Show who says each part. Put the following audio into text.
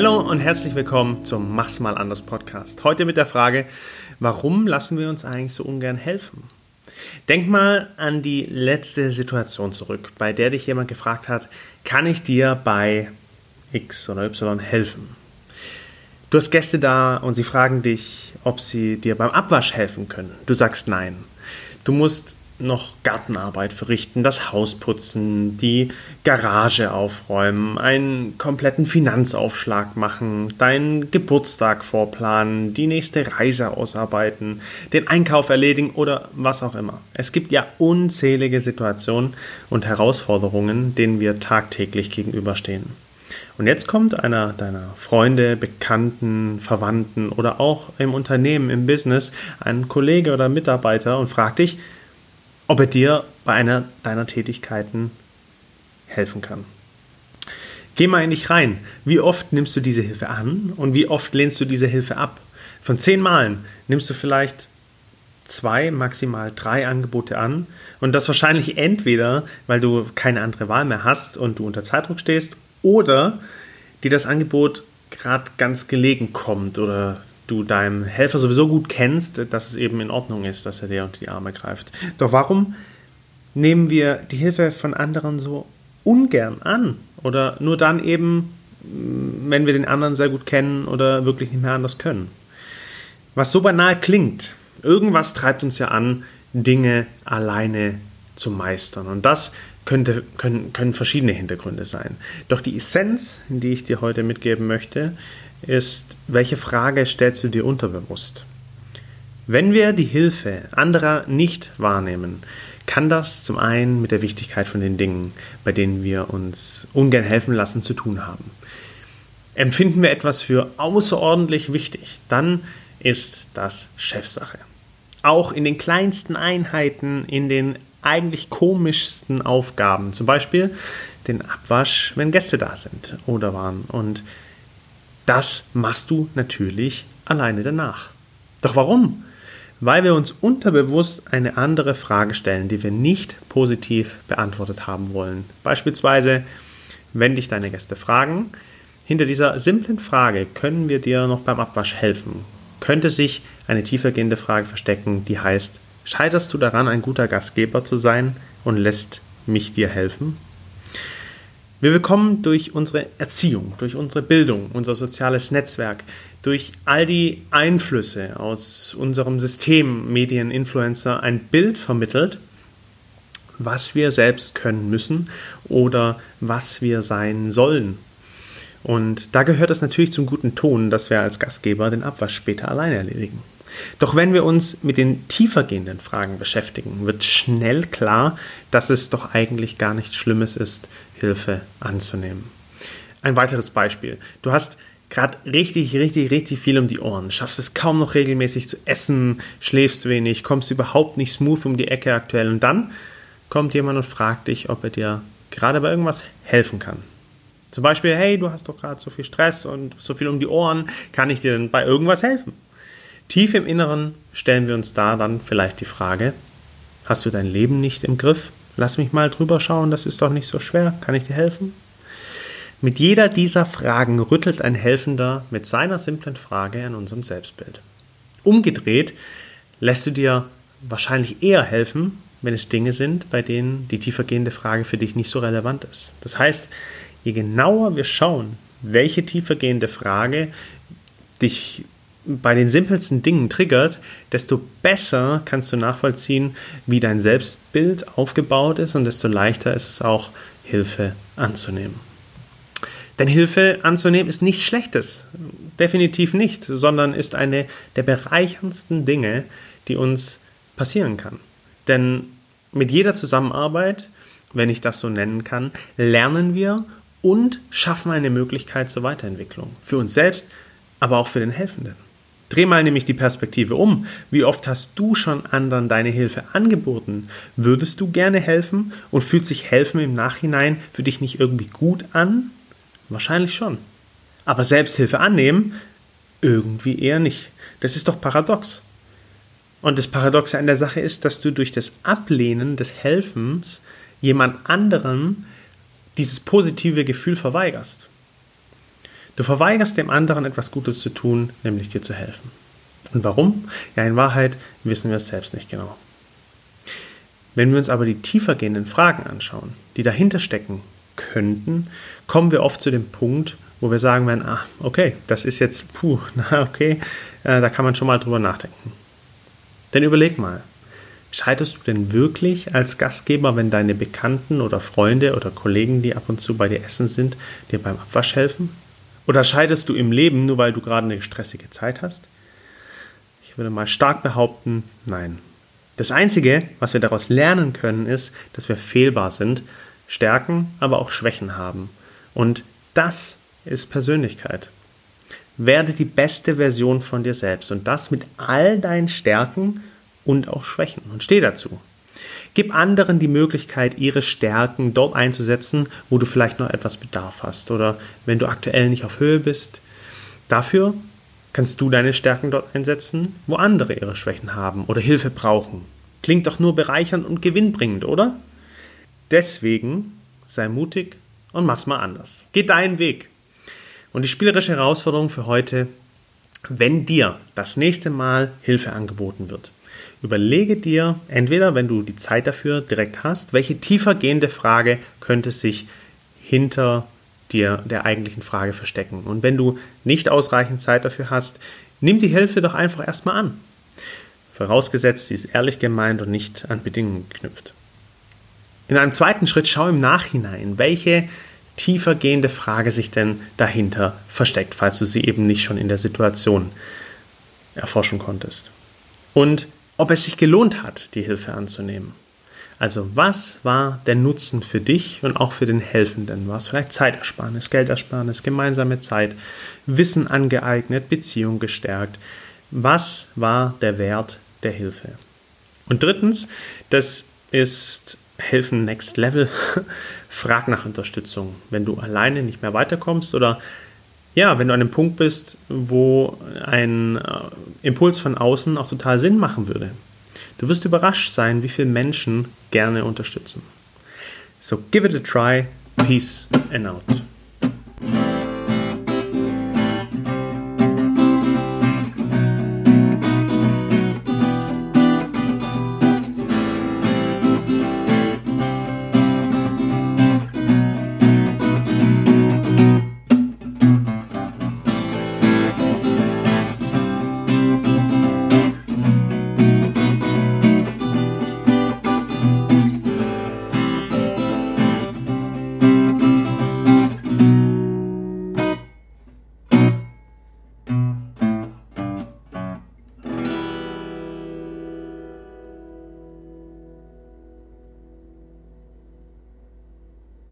Speaker 1: Hallo und herzlich willkommen zum Mach's mal anders Podcast. Heute mit der Frage, warum lassen wir uns eigentlich so ungern helfen? Denk mal an die letzte Situation zurück, bei der dich jemand gefragt hat, kann ich dir bei X oder Y helfen? Du hast Gäste da und sie fragen dich, ob sie dir beim Abwasch helfen können. Du sagst nein. Du musst noch Gartenarbeit verrichten, das Haus putzen, die Garage aufräumen, einen kompletten Finanzaufschlag machen, deinen Geburtstag vorplanen, die nächste Reise ausarbeiten, den Einkauf erledigen oder was auch immer. Es gibt ja unzählige Situationen und Herausforderungen, denen wir tagtäglich gegenüberstehen. Und jetzt kommt einer deiner Freunde, Bekannten, Verwandten oder auch im Unternehmen, im Business, ein Kollege oder Mitarbeiter und fragt dich, ob er dir bei einer deiner Tätigkeiten helfen kann. Geh mal in dich rein. Wie oft nimmst du diese Hilfe an und wie oft lehnst du diese Hilfe ab? Von zehn Malen nimmst du vielleicht zwei, maximal drei Angebote an und das wahrscheinlich entweder, weil du keine andere Wahl mehr hast und du unter Zeitdruck stehst oder dir das Angebot gerade ganz gelegen kommt oder du deinem Helfer sowieso gut kennst, dass es eben in Ordnung ist, dass er dir unter die Arme greift. Doch warum nehmen wir die Hilfe von anderen so ungern an? Oder nur dann eben, wenn wir den anderen sehr gut kennen oder wirklich nicht mehr anders können? Was so banal klingt, irgendwas treibt uns ja an, Dinge alleine zu meistern. Und das könnte, können, können verschiedene Hintergründe sein. Doch die Essenz, die ich dir heute mitgeben möchte, ist, welche Frage stellst du dir unterbewusst? Wenn wir die Hilfe anderer nicht wahrnehmen, kann das zum einen mit der Wichtigkeit von den Dingen, bei denen wir uns ungern helfen lassen, zu tun haben. Empfinden wir etwas für außerordentlich wichtig, dann ist das Chefsache. Auch in den kleinsten Einheiten, in den eigentlich komischsten Aufgaben, zum Beispiel den Abwasch, wenn Gäste da sind oder waren und das machst du natürlich alleine danach. Doch warum? Weil wir uns unterbewusst eine andere Frage stellen, die wir nicht positiv beantwortet haben wollen. Beispielsweise, wenn dich deine Gäste fragen, hinter dieser simplen Frage können wir dir noch beim Abwasch helfen. Könnte sich eine tiefergehende Frage verstecken, die heißt, scheiterst du daran, ein guter Gastgeber zu sein und lässt mich dir helfen? Wir bekommen durch unsere Erziehung, durch unsere Bildung, unser soziales Netzwerk, durch all die Einflüsse aus unserem System Medien, Influencer ein Bild vermittelt, was wir selbst können müssen oder was wir sein sollen. Und da gehört es natürlich zum guten Ton, dass wir als Gastgeber den Abwasch später alleine erledigen. Doch wenn wir uns mit den tiefergehenden Fragen beschäftigen, wird schnell klar, dass es doch eigentlich gar nichts Schlimmes ist, Hilfe anzunehmen. Ein weiteres Beispiel. Du hast gerade richtig, richtig, richtig viel um die Ohren, schaffst es kaum noch regelmäßig zu essen, schläfst wenig, kommst überhaupt nicht smooth um die Ecke aktuell und dann kommt jemand und fragt dich, ob er dir gerade bei irgendwas helfen kann. Zum Beispiel, hey, du hast doch gerade so viel Stress und so viel um die Ohren, kann ich dir denn bei irgendwas helfen? Tief im Inneren stellen wir uns da dann vielleicht die Frage, hast du dein Leben nicht im Griff? Lass mich mal drüber schauen, das ist doch nicht so schwer, kann ich dir helfen? Mit jeder dieser Fragen rüttelt ein Helfender mit seiner simplen Frage an unserem Selbstbild. Umgedreht lässt du dir wahrscheinlich eher helfen, wenn es Dinge sind, bei denen die tiefergehende Frage für dich nicht so relevant ist. Das heißt, je genauer wir schauen, welche tiefergehende Frage dich bei den simpelsten Dingen triggert, desto besser kannst du nachvollziehen, wie dein Selbstbild aufgebaut ist und desto leichter ist es auch, Hilfe anzunehmen. Denn Hilfe anzunehmen ist nichts Schlechtes, definitiv nicht, sondern ist eine der bereicherndsten Dinge, die uns passieren kann. Denn mit jeder Zusammenarbeit, wenn ich das so nennen kann, lernen wir und schaffen eine Möglichkeit zur Weiterentwicklung. Für uns selbst, aber auch für den Helfenden. Dreh mal nämlich die Perspektive um. Wie oft hast du schon anderen deine Hilfe angeboten? Würdest du gerne helfen und fühlt sich helfen im Nachhinein für dich nicht irgendwie gut an? Wahrscheinlich schon. Aber Selbsthilfe annehmen? Irgendwie eher nicht. Das ist doch paradox. Und das Paradoxe an der Sache ist, dass du durch das Ablehnen des Helfens jemand anderem dieses positive Gefühl verweigerst. Du verweigerst dem anderen etwas Gutes zu tun, nämlich dir zu helfen. Und warum? Ja, in Wahrheit wissen wir es selbst nicht genau. Wenn wir uns aber die tiefergehenden Fragen anschauen, die dahinter stecken könnten, kommen wir oft zu dem Punkt, wo wir sagen werden, ah, okay, das ist jetzt, puh, na okay, äh, da kann man schon mal drüber nachdenken. Denn überleg mal, scheiterst du denn wirklich als Gastgeber, wenn deine Bekannten oder Freunde oder Kollegen, die ab und zu bei dir essen sind, dir beim Abwasch helfen? Oder scheiterst du im Leben, nur weil du gerade eine stressige Zeit hast? Ich würde mal stark behaupten, nein. Das Einzige, was wir daraus lernen können, ist, dass wir fehlbar sind, Stärken, aber auch Schwächen haben. Und das ist Persönlichkeit. Werde die beste Version von dir selbst und das mit all deinen Stärken und auch Schwächen und steh dazu. Gib anderen die Möglichkeit, ihre Stärken dort einzusetzen, wo du vielleicht noch etwas Bedarf hast oder wenn du aktuell nicht auf Höhe bist. Dafür kannst du deine Stärken dort einsetzen, wo andere ihre Schwächen haben oder Hilfe brauchen. Klingt doch nur bereichernd und gewinnbringend, oder? Deswegen sei mutig und mach's mal anders. Geh deinen Weg. Und die spielerische Herausforderung für heute, wenn dir das nächste Mal Hilfe angeboten wird, überlege dir entweder, wenn du die Zeit dafür direkt hast, welche tiefergehende Frage könnte sich hinter dir der eigentlichen Frage verstecken. Und wenn du nicht ausreichend Zeit dafür hast, nimm die Hilfe doch einfach erstmal an. Vorausgesetzt, sie ist ehrlich gemeint und nicht an Bedingungen geknüpft. In einem zweiten Schritt schau im Nachhinein, welche tiefergehende Frage sich denn dahinter versteckt, falls du sie eben nicht schon in der Situation erforschen konntest. Und ob es sich gelohnt hat, die Hilfe anzunehmen. Also was war der Nutzen für dich und auch für den Helfenden? War es vielleicht Zeitersparnis, Geldersparnis, gemeinsame Zeit, Wissen angeeignet, Beziehung gestärkt? Was war der Wert der Hilfe? Und drittens, das ist Helfen Next Level. Frag nach Unterstützung, wenn du alleine nicht mehr weiterkommst oder ja, wenn du an einem Punkt bist, wo ein äh, Impuls von außen auch total Sinn machen würde. Du wirst überrascht sein, wie viele Menschen gerne unterstützen. So give it a try. Peace and out.